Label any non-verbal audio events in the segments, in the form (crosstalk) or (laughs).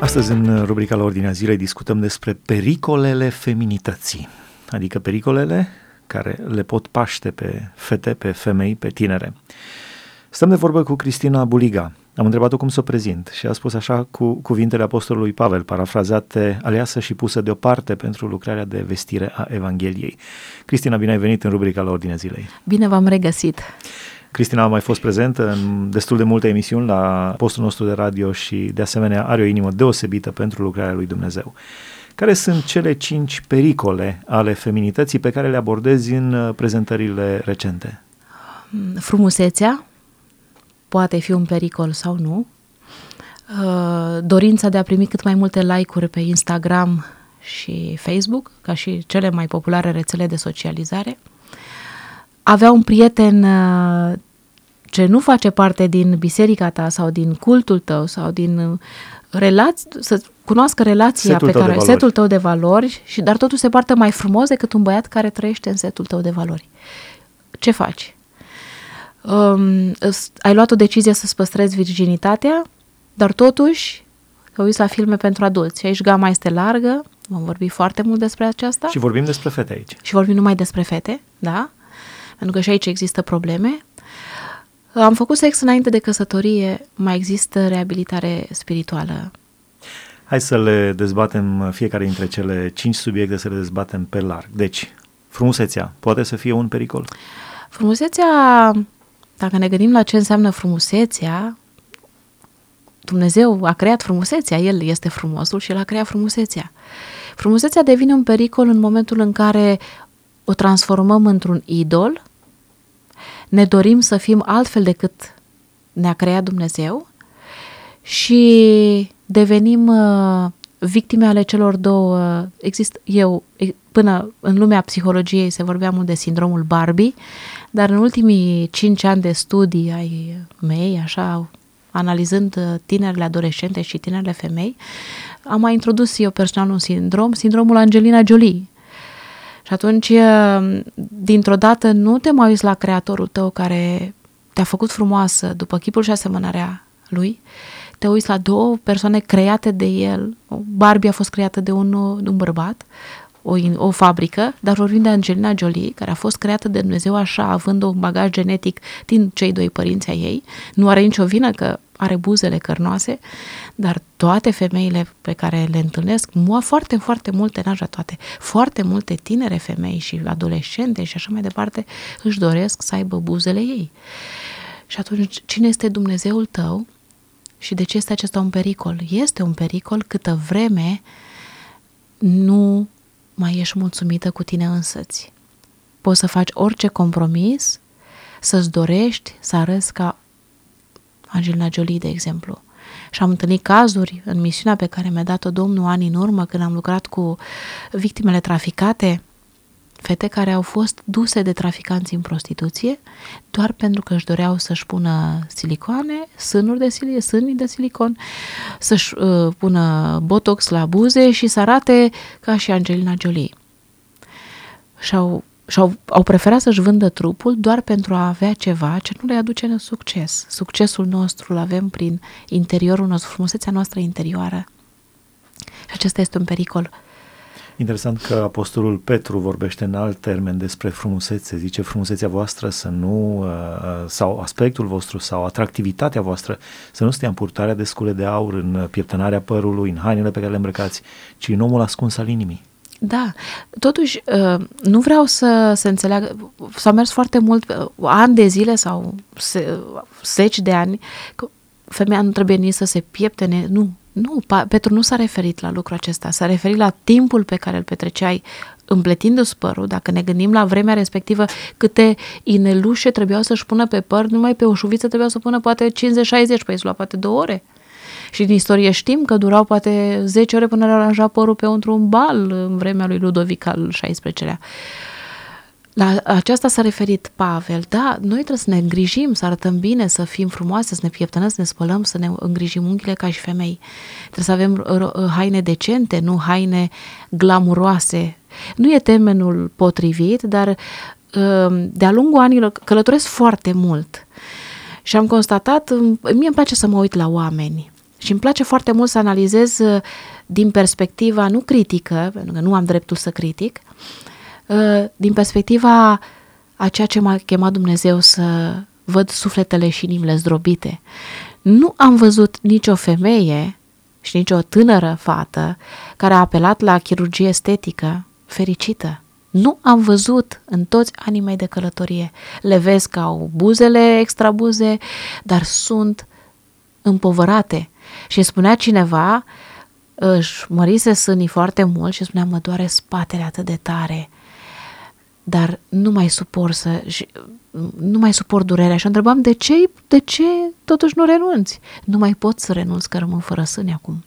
Astăzi, în rubrica la Ordinea Zilei, discutăm despre pericolele feminității, adică pericolele care le pot paște pe fete, pe femei, pe tinere. Stăm de vorbă cu Cristina Buliga. Am întrebat-o cum să o prezint și a spus așa cu cuvintele Apostolului Pavel, parafrazate, aleasă și pusă deoparte pentru lucrarea de vestire a Evangheliei. Cristina, bine ai venit în rubrica la Ordinea Zilei. Bine v-am regăsit. Cristina a mai fost prezentă în destul de multe emisiuni la postul nostru de radio și de asemenea are o inimă deosebită pentru lucrarea lui Dumnezeu. Care sunt cele cinci pericole ale feminității pe care le abordezi în uh, prezentările recente? Frumusețea poate fi un pericol sau nu. Uh, dorința de a primi cât mai multe like-uri pe Instagram și Facebook, ca și cele mai populare rețele de socializare. Avea un prieten uh, ce nu face parte din biserica ta sau din cultul tău sau din relați, să cunoască relația setul pe care, setul tău de valori, și dar totul se poartă mai frumos decât un băiat care trăiește în setul tău de valori. Ce faci? Um, ai luat o decizie să-ți păstrezi virginitatea, dar totuși te uiți la filme pentru adulți. Și aici gama este largă, vom vorbi foarte mult despre aceasta. Și vorbim despre fete aici. Și vorbim numai despre fete, da? Pentru că și aici există probleme. Am făcut sex înainte de căsătorie, mai există reabilitare spirituală. Hai să le dezbatem fiecare dintre cele cinci subiecte, să le dezbatem pe larg. Deci, frumusețea poate să fie un pericol? Frumusețea, dacă ne gândim la ce înseamnă frumusețea, Dumnezeu a creat frumusețea, El este frumosul și El a creat frumusețea. Frumusețea devine un pericol în momentul în care o transformăm într-un idol ne dorim să fim altfel decât ne-a creat Dumnezeu și devenim uh, victime ale celor două. Există, eu, până în lumea psihologiei se vorbea mult de sindromul Barbie, dar în ultimii cinci ani de studii ai mei, așa, analizând uh, tinerile adolescente și tinerile femei, am mai introdus eu personal un sindrom, sindromul Angelina Jolie, și atunci, dintr-o dată, nu te mai uiți la creatorul tău care te-a făcut frumoasă după chipul și asemănarea lui, te uiți la două persoane create de el. Barbie a fost creată de un, de un bărbat, o, o fabrică, dar vorbim de Angelina Jolie, care a fost creată de Dumnezeu așa, având un bagaj genetic din cei doi părinți ai ei. Nu are nicio vină că are buzele cărnoase, dar toate femeile pe care le întâlnesc, mua foarte, foarte multe, n toate, foarte multe tinere femei și adolescente și așa mai departe, își doresc să aibă buzele ei. Și atunci, cine este Dumnezeul tău și de ce este acesta un pericol? Este un pericol câtă vreme nu mai ești mulțumită cu tine însăți. Poți să faci orice compromis, să-ți dorești să arăți ca Angelina Jolie, de exemplu. Și am întâlnit cazuri în misiunea pe care mi-a dat-o Domnul ani în urmă, când am lucrat cu victimele traficate, fete care au fost duse de traficanți în prostituție doar pentru că își doreau să-și pună silicoane, sânuri de silicon, sânii de silicon, să-și uh, pună botox la buze și să arate ca și Angelina Jolie. Și-au și au, au preferat să-și vândă trupul doar pentru a avea ceva ce nu le aduce în succes. Succesul nostru îl avem prin interiorul nostru, frumusețea noastră interioară. Și acesta este un pericol. Interesant că Apostolul Petru vorbește în alt termen despre frumusețe. Zice frumusețea voastră să nu, uh, sau aspectul vostru, sau atractivitatea voastră să nu stea în purtarea de scule de aur, în pieptănarea părului, în hainele pe care le îmbrăcați, ci în omul ascuns al inimii. Da, totuși uh, nu vreau să se înțeleagă, s-a mers foarte mult, uh, ani de zile sau se, zeci de ani, că femeia nu trebuie nici să se pieptene, nu, nu, Petru nu s-a referit la lucrul acesta, s-a referit la timpul pe care îl petreceai împletindu-ți părul, dacă ne gândim la vremea respectivă, câte inelușe trebuiau să-și pună pe păr, numai pe o șuviță trebuiau să pună poate 50-60, păi lua poate două ore. Și din istorie știm că durau poate 10 ore până le aranja părul pe un bal în vremea lui Ludovic al XVI-lea. La aceasta s-a referit Pavel. Da, noi trebuie să ne îngrijim, să arătăm bine, să fim frumoase, să ne pieptănăm, să ne spălăm, să ne îngrijim unghiile ca și femei. Trebuie să avem haine decente, nu haine glamuroase. Nu e termenul potrivit, dar ă, de-a lungul anilor călătoresc foarte mult și am constatat, mie îmi place să mă uit la oameni Și îmi place foarte mult să analizez uh, din perspectiva nu critică, pentru că nu am dreptul să critic, uh, din perspectiva a ceea ce m-a chemat Dumnezeu să văd sufletele și inimile zdrobite. Nu am văzut nicio femeie și nicio tânără fată care a apelat la chirurgie estetică fericită. Nu am văzut în toți anii mei de călătorie. Le vezi că au buzele extra buze, dar sunt împovărate. Și spunea cineva, își mărise sânii foarte mult și spunea, mă doare spatele atât de tare, dar nu mai suport să, nu mai suport durerea. Și întrebam, de ce, de ce totuși nu renunți? Nu mai pot să renunț că rămân fără sâni acum.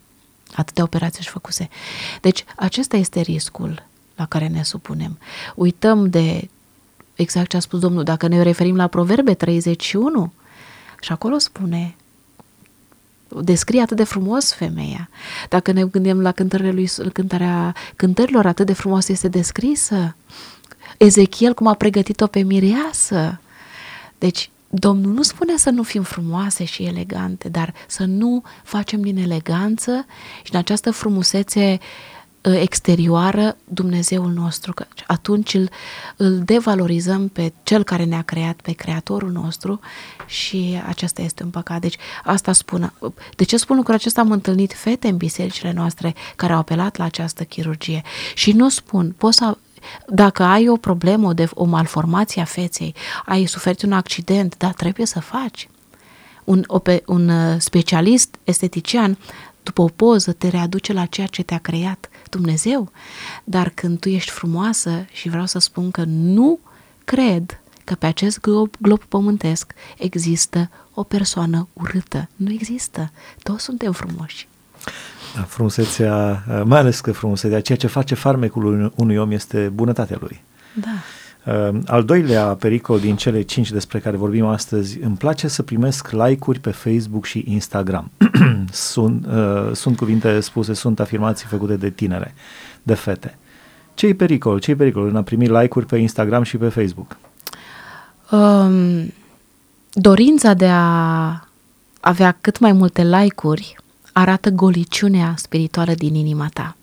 Atâtea operații își făcuse. Deci, acesta este riscul la care ne supunem. Uităm de exact ce a spus Domnul, dacă ne referim la Proverbe 31, și acolo spune, descrie atât de frumos femeia. Dacă ne gândim la cântările lui, cântarea cântărilor atât de frumos este descrisă, Ezechiel cum a pregătit-o pe mireasă. Deci, Domnul nu spune să nu fim frumoase și elegante, dar să nu facem din eleganță și din această frumusețe ă, exterioară Dumnezeul nostru, că atunci îl, îl devalorizăm pe cel care ne-a creat, pe creatorul nostru și acesta este un păcat. Deci asta spun. De ce spun lucrul acesta? Am întâlnit fete în bisericile noastre care au apelat la această chirurgie și nu spun, poți să dacă ai o problemă, de, o malformație a feței, ai suferit un accident, da, trebuie să faci. Un, un uh, specialist estetician, după o poză, te readuce la ceea ce te-a creat Dumnezeu. Dar când tu ești frumoasă și vreau să spun că nu cred că pe acest glob, glob pământesc există o persoană urâtă. Nu există. Toți suntem frumoși. Da, frumusețea, mai ales că frumusețea, ceea ce face farmecul unui om este bunătatea lui. Da. Uh, al doilea pericol din cele cinci despre care vorbim astăzi, îmi place să primesc like-uri pe Facebook și Instagram. (clears throat) sunt, uh, sunt cuvinte spuse, sunt afirmații făcute de tinere, de fete. Ce-i pericol? Ce-i pericol în a primi like-uri pe Instagram și pe Facebook? Um, dorința de a avea cât mai multe like-uri arată goliciunea spirituală din inima ta.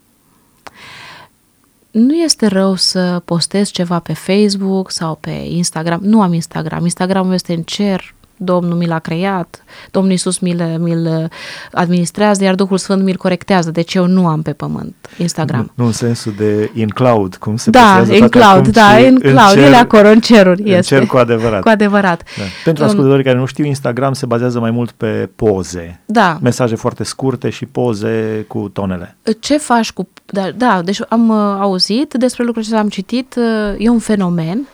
Nu este rău să postezi ceva pe Facebook sau pe Instagram. Nu am Instagram. Instagramul este în cer, Domnul mi l-a creat, Domnul Iisus mi-l, mi-l administrează, iar Duhul Sfânt mi-l corectează. Deci eu nu am pe pământ Instagram. Nu, nu în sensul de in cloud, cum se Da, in cloud, da, in cloud, cer, ele acolo, în ceruri în este. cer cu adevărat. Cu adevărat. Da. Pentru um, ascultătorii care nu știu, Instagram se bazează mai mult pe poze. Da. Mesaje foarte scurte și poze cu tonele. Ce faci cu... Da, da deci am uh, auzit despre lucruri ce am citit, uh, e un fenomen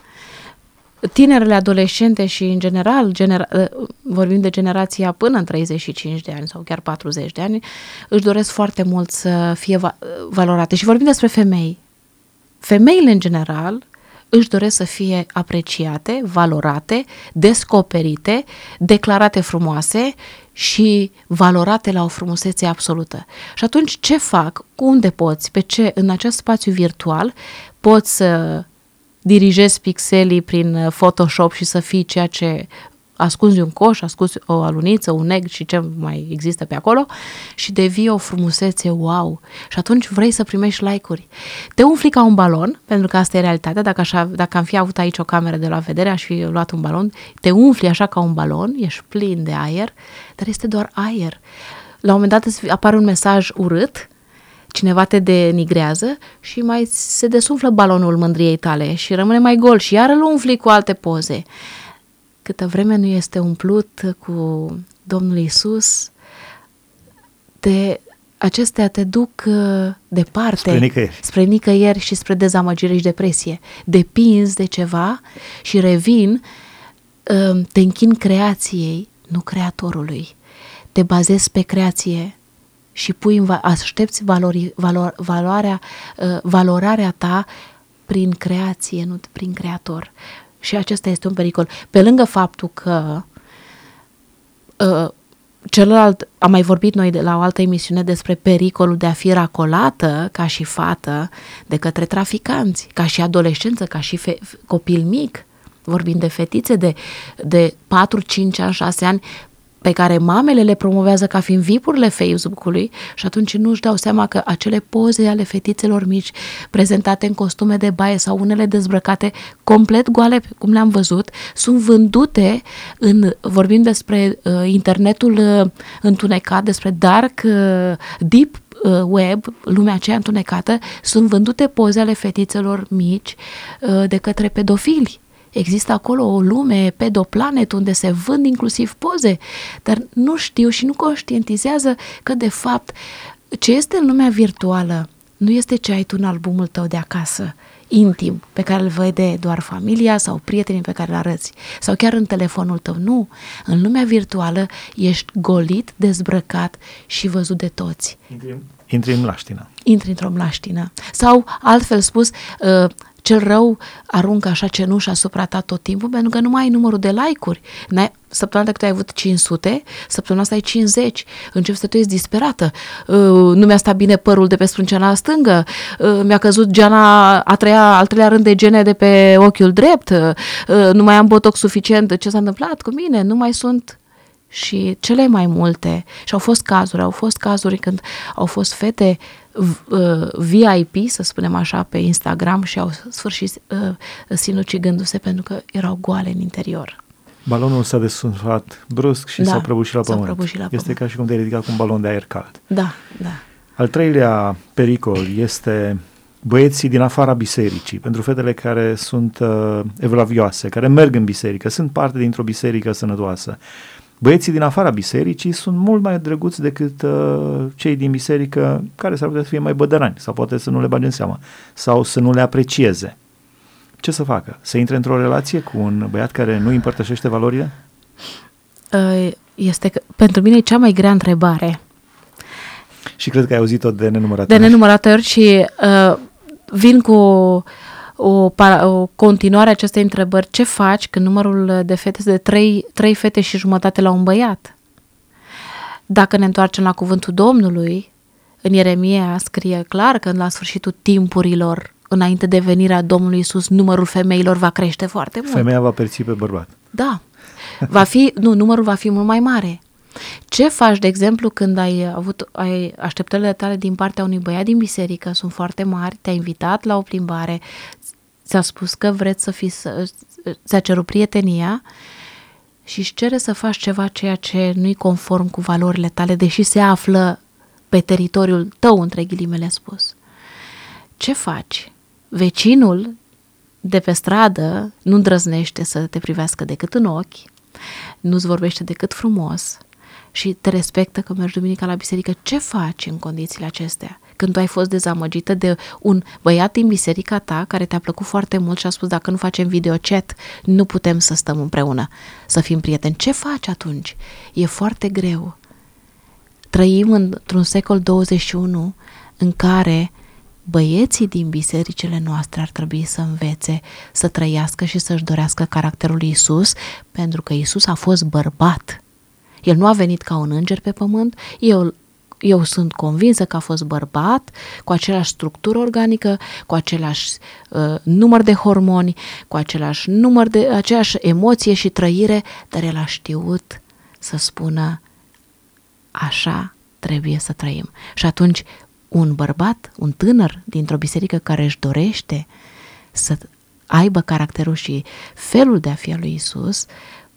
tinerele adolescente și în general, genera- ă, vorbim de generația până în 35 de ani sau chiar 40 de ani, își doresc foarte mult să fie va- valorate. Și vorbim despre femei. Femeile în general își doresc să fie apreciate, valorate, descoperite, declarate frumoase și valorate la o frumusețe absolută. Și atunci ce fac? Unde poți? Pe ce? În acest spațiu virtual poți să dirigezi pixelii prin uh, Photoshop și să fii ceea ce ascunzi un coș, ascunzi o aluniță, un egg și ce mai există pe acolo și devii o frumusețe wow. Și atunci vrei să primești like-uri. Te umfli ca un balon, pentru că asta e realitatea. Dacă, așa, dacă am fi avut aici o cameră de la vedere, aș fi luat un balon. Te umfli așa ca un balon, ești plin de aer, dar este doar aer. La un moment dat apare un mesaj urât cineva te denigrează și mai se desumflă balonul mândriei tale și rămâne mai gol și iar îl umfli cu alte poze. Câtă vreme nu este umplut cu Domnul Isus, te, acestea te duc uh, departe, spre nicăieri. spre nicăieri și spre dezamăgire și depresie. Depinzi de ceva și revin, uh, te închin creației, nu creatorului. Te bazezi pe creație, și pui în, aștepți valori, valor, valoarea, uh, valorarea ta prin creație, nu prin creator. Și acesta este un pericol. Pe lângă faptul că uh, celălalt, am mai vorbit noi de la o altă emisiune despre pericolul de a fi racolată ca și fată de către traficanți, ca și adolescență, ca și fe, copil mic, vorbim de fetițe de, de 4, 5 ani, 6 ani, pe care mamele le promovează ca fiind vipurile Facebook-ului și atunci nu își dau seama că acele poze ale fetițelor mici prezentate în costume de baie sau unele dezbrăcate complet goale, cum le-am văzut, sunt vândute în, vorbim despre uh, internetul uh, întunecat, despre dark, uh, deep uh, web, lumea aceea întunecată, sunt vândute poze ale fetițelor mici uh, de către pedofili Există acolo o lume pedoplanet unde se vând inclusiv poze, dar nu știu și nu conștientizează că de fapt ce este în lumea virtuală nu este ce ai tu în albumul tău de acasă, intim, pe care îl vede doar familia sau prietenii pe care îl arăți, sau chiar în telefonul tău. Nu, în lumea virtuală ești golit, dezbrăcat și văzut de toți. Intri în mlaștină. Intri într-o mlaștină. Sau, altfel spus, uh, cel rău aruncă așa cenușa asupra ta tot timpul pentru că nu mai ai numărul de like-uri. N-ai, săptămâna trecută ai avut 500, săptămâna asta ai 50. Începi să te uiți disperată. Uh, nu mi-a stat bine părul de pe sprânceana stângă. Uh, mi-a căzut geana a treia, al treilea rând de gene de pe ochiul drept. Uh, nu mai am botox suficient. Ce s-a întâmplat cu mine? Nu mai sunt și cele mai multe, și au fost cazuri, au fost cazuri când au fost fete uh, VIP, să spunem așa, pe Instagram și au sfârșit uh, sinucigându-se pentru că erau goale în interior. Balonul s-a desunfat brusc și da, s-a prăbușit la pământ. Prăbușit la este pământ. ca și cum te ridica cu un balon de aer cald. Da, da. Al treilea pericol este băieții din afara bisericii, pentru fetele care sunt uh, evlavioase, care merg în biserică, sunt parte dintr-o biserică sănătoasă. Băieții din afara bisericii sunt mult mai drăguți decât uh, cei din biserică care s-ar putea să fie mai bădărani sau poate să nu le bage în seama sau să nu le aprecieze. Ce să facă? Să intre într-o relație cu un băiat care nu împărtășește valorile? Uh, este că, pentru mine e cea mai grea întrebare. Și cred că ai auzit-o de nenumărate De nenumărate ori și uh, vin cu o, o continuare a acestei întrebări. Ce faci când numărul de fete este de trei, trei fete și jumătate la un băiat? Dacă ne întoarcem la cuvântul Domnului, în Ieremia scrie clar că la sfârșitul timpurilor, înainte de venirea Domnului Isus, numărul femeilor va crește foarte mult. Femeia va perțipe bărbat. Da. Va fi, nu, numărul va fi mult mai mare. Ce faci, de exemplu, când ai avut ai, așteptările tale din partea unui băiat din biserică sunt foarte mari, te-a invitat la o plimbare, ți-a spus că vreți să fii, ți-a cerut prietenia și își cere să faci ceva ceea ce nu-i conform cu valorile tale, deși se află pe teritoriul tău, între ghilimele spus. Ce faci? Vecinul de pe stradă nu îndrăznește să te privească decât în ochi, nu-ți vorbește decât frumos și te respectă că mergi duminica la biserică. Ce faci în condițiile acestea? Când tu ai fost dezamăgită de un băiat din biserica ta care te-a plăcut foarte mult și a spus dacă nu facem videochat, nu putem să stăm împreună, să fim prieteni. Ce faci atunci? E foarte greu. Trăim într-un secol 21 în care băieții din bisericile noastre ar trebui să învețe să trăiască și să-și dorească caracterul lui Isus, pentru că Isus a fost bărbat. El nu a venit ca un înger pe pământ, el eu sunt convinsă că a fost bărbat, cu același structură organică, cu același uh, număr de hormoni, cu același număr de aceeași emoție și trăire, dar el a știut să spună așa trebuie să trăim. Și atunci un bărbat, un tânăr dintr-o biserică care își dorește să aibă caracterul și felul de a fi al lui Isus,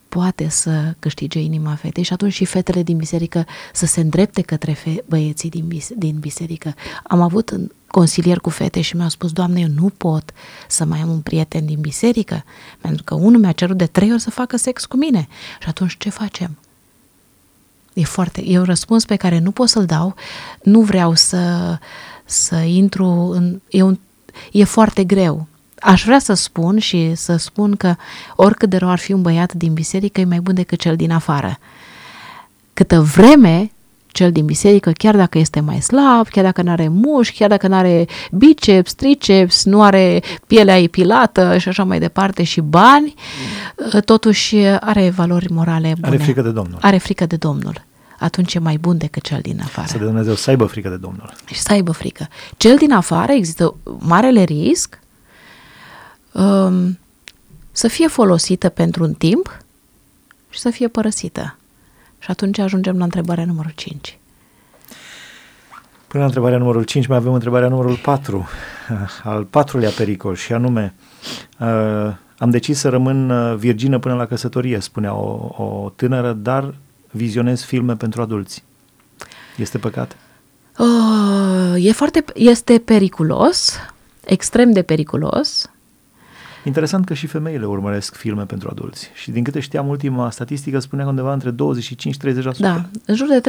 poate să câștige inima fetei și atunci și fetele din biserică să se îndrepte către fe- băieții din, bis- din biserică. Am avut consilier cu fete și mi-au spus, Doamne, eu nu pot să mai am un prieten din biserică, pentru că unul mi-a cerut de trei ori să facă sex cu mine. Și atunci ce facem? E foarte, e un răspuns pe care nu pot să-l dau, nu vreau să, să intru în, e, un, e foarte greu aș vrea să spun și să spun că oricât de rău ar fi un băiat din biserică, e mai bun decât cel din afară. Câtă vreme cel din biserică, chiar dacă este mai slab, chiar dacă nu are mușchi, chiar dacă nu are biceps, triceps, nu are pielea epilată și așa mai departe și bani, totuși are valori morale bune. Are frică de Domnul. Are frică de Domnul atunci e mai bun decât cel din afară. Să de Dumnezeu să aibă frică de Domnul. Și să aibă frică. Cel din afară există marele risc um, să fie folosită pentru un timp și să fie părăsită. Și atunci ajungem la întrebarea numărul 5. Până la întrebarea numărul 5 mai avem întrebarea numărul 4, (laughs) al patrulea pericol și anume uh, am decis să rămân uh, virgină până la căsătorie, spunea o, o tânără, dar vizionez filme pentru adulți. Este păcat? Uh, e foarte, este periculos, extrem de periculos. Interesant că și femeile urmăresc filme pentru adulți. Și din câte știam, ultima statistică spunea undeva între 25-30%. Da, în jur de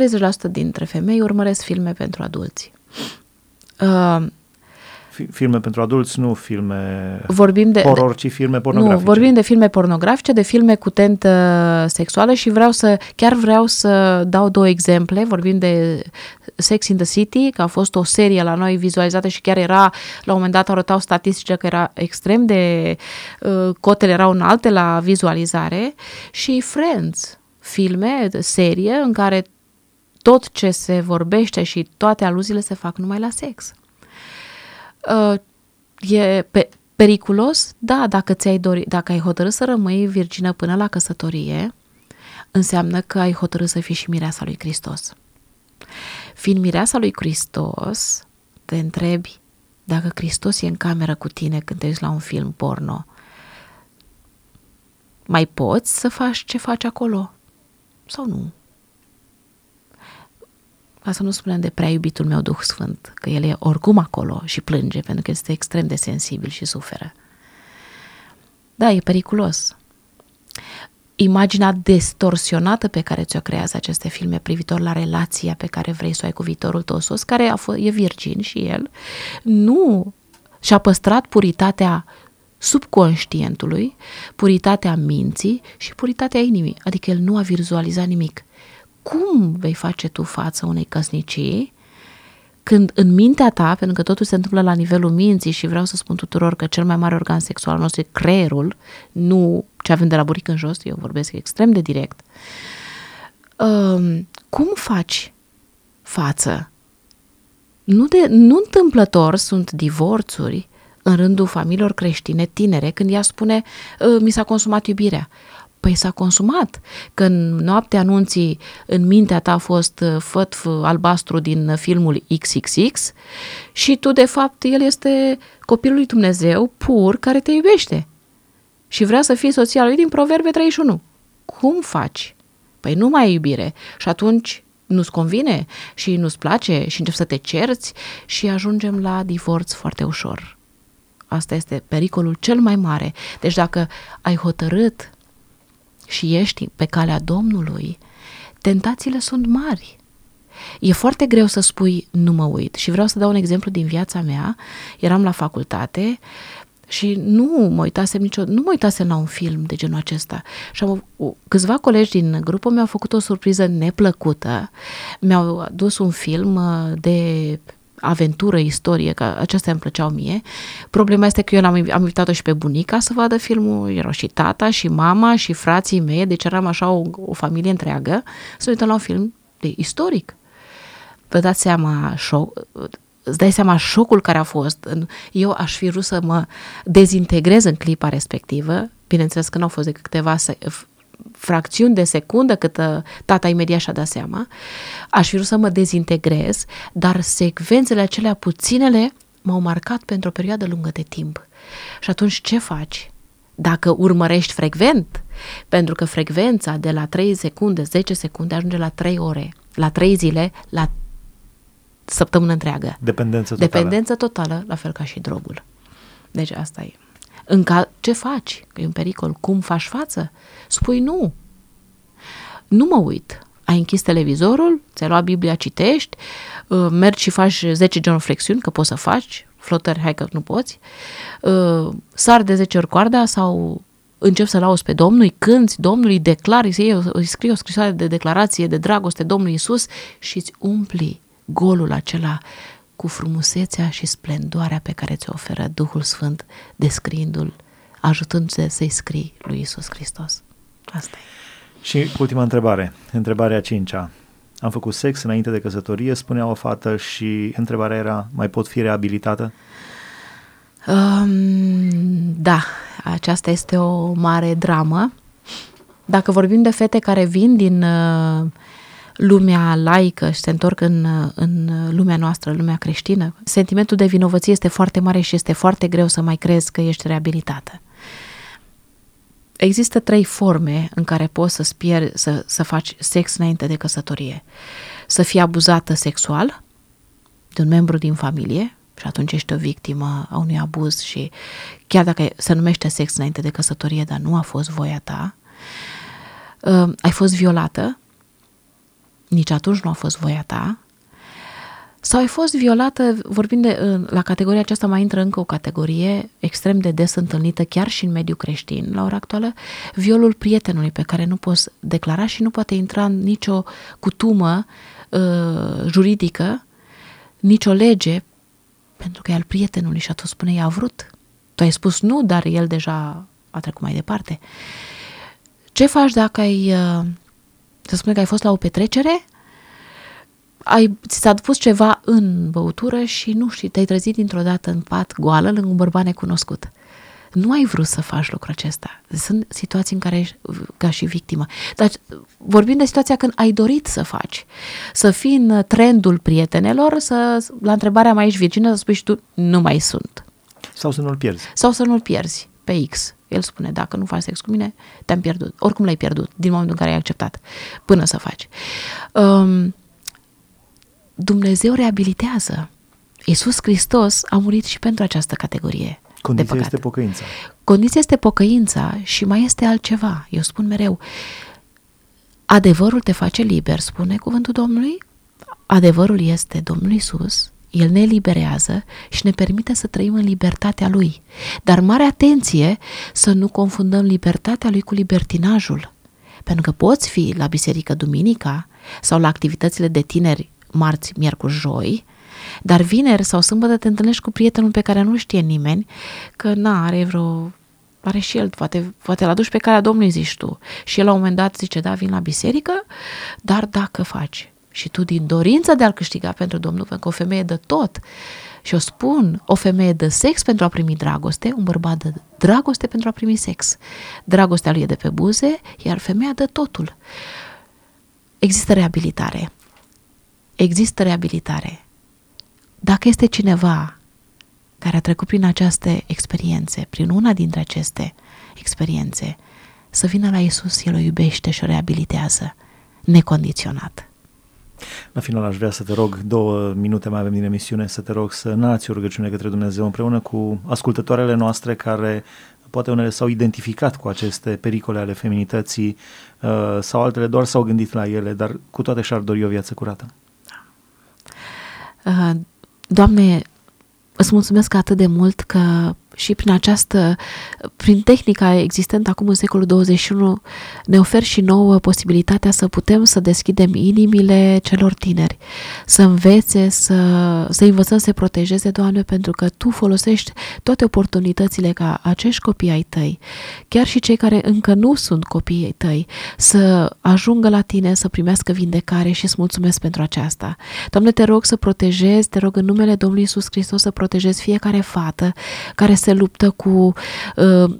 30% dintre femei urmăresc filme pentru adulți. Uh, filme pentru adulți, nu filme vorbim de, horror, ci filme pornografice. Nu, vorbim de filme pornografice, de filme cu tentă sexuală și vreau să, chiar vreau să dau două exemple. Vorbim de Sex in the City, că a fost o serie la noi vizualizată și chiar era, la un moment dat arătau statistice că era extrem de, uh, cotele erau înalte la vizualizare și Friends, filme, serie în care tot ce se vorbește și toate aluziile se fac numai la sex. Uh, e pe, periculos? Da, dacă ți-ai dori, dacă ai hotărât să rămâi virgină până la căsătorie, înseamnă că ai hotărât să fii și mireasa lui Hristos. Fiind mireasa lui Hristos, te întrebi dacă Hristos e în cameră cu tine când te uiți la un film porno, mai poți să faci ce faci acolo? Sau nu? Ca să nu spunem de prea iubitul meu Duh Sfânt, că el e oricum acolo și plânge pentru că este extrem de sensibil și suferă. Da, e periculos. Imaginea distorsionată pe care ți-o creează aceste filme privitor la relația pe care vrei să o ai cu viitorul tău sos, care a fost, e virgin și el, nu și-a păstrat puritatea subconștientului, puritatea minții și puritatea inimii. Adică el nu a vizualizat nimic cum vei face tu față unei căsnicii când în mintea ta, pentru că totul se întâmplă la nivelul minții și vreau să spun tuturor că cel mai mare organ sexual al nostru e creierul, nu ce avem de la buric în jos, eu vorbesc extrem de direct, um, cum faci față? Nu, de, nu întâmplător sunt divorțuri în rândul familiilor creștine tinere când ea spune ă, mi s-a consumat iubirea. Păi s-a consumat. Că în noaptea anunții în mintea ta a fost uh, făt albastru din filmul XXX și tu de fapt el este copilul lui Dumnezeu pur care te iubește și vrea să fii soția lui din Proverbe 31. Cum faci? Păi nu mai ai iubire și atunci nu-ți convine și nu-ți place și începi să te cerți și ajungem la divorț foarte ușor. Asta este pericolul cel mai mare. Deci dacă ai hotărât și ești pe calea Domnului, tentațiile sunt mari. E foarte greu să spui nu mă uit și vreau să dau un exemplu din viața mea. Eram la facultate și nu mă uitasem nicio, nu mă uitasem la un film de genul acesta. Și am, câțiva colegi din grupul mi-au făcut o surpriză neplăcută. Mi-au adus un film uh, de aventură, istorie, că acestea îmi plăceau mie. Problema este că eu am, am invitat-o și pe bunica să vadă filmul, erau și tata, și mama, și frații mei, deci eram așa o, o familie întreagă, să uităm la un film de istoric. Vă dați seama, șoc, îți dai seama șocul care a fost. Eu aș fi vrut să mă dezintegrez în clipa respectivă, bineînțeles că nu au fost decât câteva fracțiuni de secundă cât uh, tata imediat și-a dat seama, aș fi vrut să mă dezintegrez, dar secvențele acelea puținele m-au marcat pentru o perioadă lungă de timp. Și atunci ce faci? Dacă urmărești frecvent, pentru că frecvența de la 3 secunde, 10 secunde ajunge la 3 ore, la 3 zile, la săptămână întreagă. Dependență totală. Dependență totală, la fel ca și drogul. Deci asta e. În ca- ce faci? Că e un pericol. Cum faci față? Spui nu. Nu mă uit. Ai închis televizorul, ți-ai luat Biblia, citești, uh, mergi și faci 10 genuflexiuni, că poți să faci, flotări, hai că nu poți, uh, sar de 10 ori coarda sau încep să lauzi pe Domnul, îi cânti Domnului, declari, îi scrii o scrisoare de declarație de dragoste Domnului Isus și îți umpli golul acela cu frumusețea și splendoarea pe care ți-o oferă Duhul Sfânt, descriindu-l, ajutându-te să-i scrii lui Isus Hristos. Asta e. Și ultima întrebare, întrebarea cincea. Am făcut sex înainte de căsătorie, spunea o fată și întrebarea era, mai pot fi reabilitată? Um, da, aceasta este o mare dramă Dacă vorbim de fete care vin din uh, lumea laică și se întorc în, uh, în lumea noastră, lumea creștină, sentimentul de vinovăție este foarte mare și este foarte greu să mai crezi că ești reabilitată. Există trei forme în care poți să pieri, să, să faci sex înainte de căsătorie. Să fii abuzată sexual de un membru din familie, și atunci ești o victimă a unui abuz și chiar dacă se numește sex înainte de căsătorie, dar nu a fost voia ta, uh, ai fost violată, nici atunci nu a fost voia ta, sau ai fost violată, vorbind de, la categoria aceasta mai intră încă o categorie extrem de des întâlnită chiar și în mediul creștin la ora actuală, violul prietenului pe care nu poți declara și nu poate intra în nicio cutumă uh, juridică, nicio lege, pentru că e al prietenului și atunci spune, i-a vrut. Tu ai spus nu, dar el deja a trecut mai departe. Ce faci dacă ai, uh, să spune că ai fost la o petrecere, ai, ți s-a pus ceva în băutură și nu știi, te-ai trezit dintr-o dată în pat goală lângă un bărbat necunoscut. Nu ai vrut să faci lucrul acesta. Sunt situații în care ești ca și victimă. Dar vorbim de situația când ai dorit să faci. Să fii în trendul prietenelor, să, la întrebarea mai ești virgină, să spui și tu, nu mai sunt. Sau să nu-l pierzi. Sau să nu-l pierzi pe X. El spune, dacă nu faci sex cu mine, te-am pierdut. Oricum l-ai pierdut din momentul în care ai acceptat, până să faci. Um, Dumnezeu reabilitează. Iisus Hristos a murit și pentru această categorie. Condiția este pocăința. Condiția este pocăința și mai este altceva. Eu spun mereu, adevărul te face liber, spune cuvântul Domnului. Adevărul este Domnul Isus, El ne eliberează și ne permite să trăim în libertatea Lui. Dar mare atenție să nu confundăm libertatea Lui cu libertinajul. Pentru că poți fi la biserică duminica sau la activitățile de tineri marți, miercuri, joi, dar vineri sau sâmbătă te întâlnești cu prietenul pe care nu știe nimeni, că na, are vreo are și el, poate, poate l aduci pe care Domnului zici tu. Și el la un moment dat zice, da, vin la biserică, dar dacă faci și tu din dorință de a-l câștiga pentru Domnul, pentru că o femeie dă tot, și o spun, o femeie dă sex pentru a primi dragoste, un bărbat dă dragoste pentru a primi sex. Dragostea lui e de pe buze, iar femeia dă totul. Există reabilitare există reabilitare. Dacă este cineva care a trecut prin aceste experiențe, prin una dintre aceste experiențe, să vină la Isus, El o iubește și o reabilitează, necondiționat. La final aș vrea să te rog, două minute mai avem din emisiune, să te rog să nați o rugăciune către Dumnezeu împreună cu ascultătoarele noastre care poate unele s-au identificat cu aceste pericole ale feminității uh, sau altele doar s-au gândit la ele, dar cu toate și-ar dori o viață curată. Uh, Doamne, îți mulțumesc atât de mult că și prin această, prin tehnica existentă acum în secolul 21, ne ofer și nouă posibilitatea să putem să deschidem inimile celor tineri, să învețe, să, să învățăm să se protejeze, Doamne, pentru că Tu folosești toate oportunitățile ca acești copii ai Tăi, chiar și cei care încă nu sunt copii ai Tăi, să ajungă la Tine, să primească vindecare și îți mulțumesc pentru aceasta. Doamne, te rog să protejezi, te rog în numele Domnului Isus Hristos să protejezi fiecare fată care se se luptă cu uh,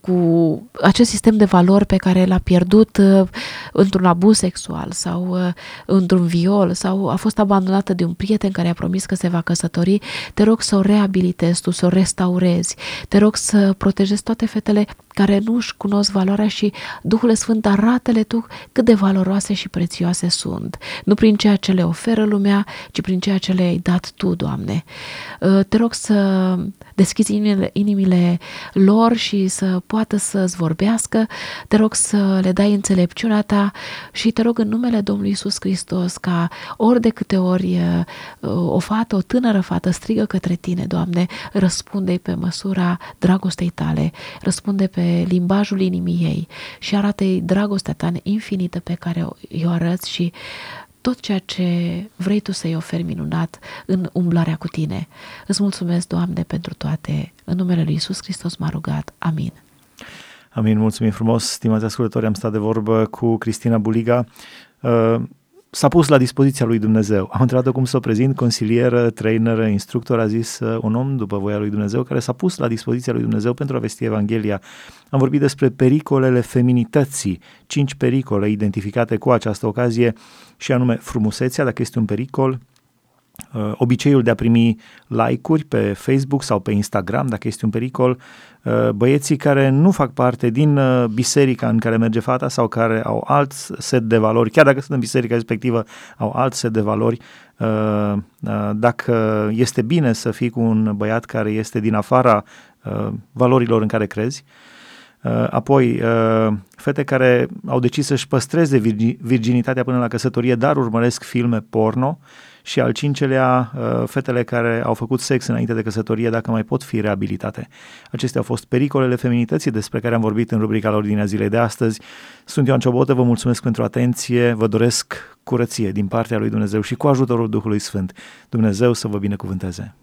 cu acest sistem de valori pe care l-a pierdut uh, într-un abuz sexual sau uh, într-un viol sau a fost abandonată de un prieten care a promis că se va căsători, te rog să o reabilitezi tu, să o restaurezi. Te rog să protejezi toate fetele care nu își cunosc valoarea și Duhul Sfânt arată-le tu cât de valoroase și prețioase sunt. Nu prin ceea ce le oferă lumea, ci prin ceea ce le-ai dat tu, Doamne. Uh, te rog să deschizi inimile, inimile lor și să poată să-ți vorbească. Te rog să le dai înțelepciunea ta și te rog în numele Domnului Isus Hristos ca ori de câte ori uh, o fată, o tânără fată strigă către tine, Doamne, răspunde pe măsura dragostei tale, răspunde pe limbajul inimii ei și arată-i dragostea ta infinită pe care o, o arăți și tot ceea ce vrei tu să-i oferi minunat în umblarea cu tine. Îți mulțumesc, Doamne, pentru toate. În numele Lui Isus Hristos m-a rugat. Amin. Amin, mulțumim frumos, stimați ascultători, am stat de vorbă cu Cristina Buliga. Uh, s-a pus la dispoziția lui Dumnezeu. Am întrebat-o cum să o prezint, consilieră, trainer, instructor, a zis uh, un om după voia lui Dumnezeu care s-a pus la dispoziția lui Dumnezeu pentru a vesti Evanghelia. Am vorbit despre pericolele feminității, cinci pericole identificate cu această ocazie și anume frumusețea, dacă este un pericol, uh, obiceiul de a primi like-uri pe Facebook sau pe Instagram, dacă este un pericol, uh, băieții care nu fac parte din uh, biserica în care merge fata sau care au alt set de valori, chiar dacă sunt în biserica respectivă, au alt set de valori, uh, uh, dacă este bine să fii cu un băiat care este din afara uh, valorilor în care crezi, Uh, apoi, uh, fete care au decis să-și păstreze virginitatea până la căsătorie, dar urmăresc filme porno și al cincelea, uh, fetele care au făcut sex înainte de căsătorie, dacă mai pot fi reabilitate. Acestea au fost pericolele feminității despre care am vorbit în rubrica la ordinea zilei de astăzi. Sunt Ioan Ciobotă, vă mulțumesc pentru atenție, vă doresc curăție din partea lui Dumnezeu și cu ajutorul Duhului Sfânt. Dumnezeu să vă binecuvânteze!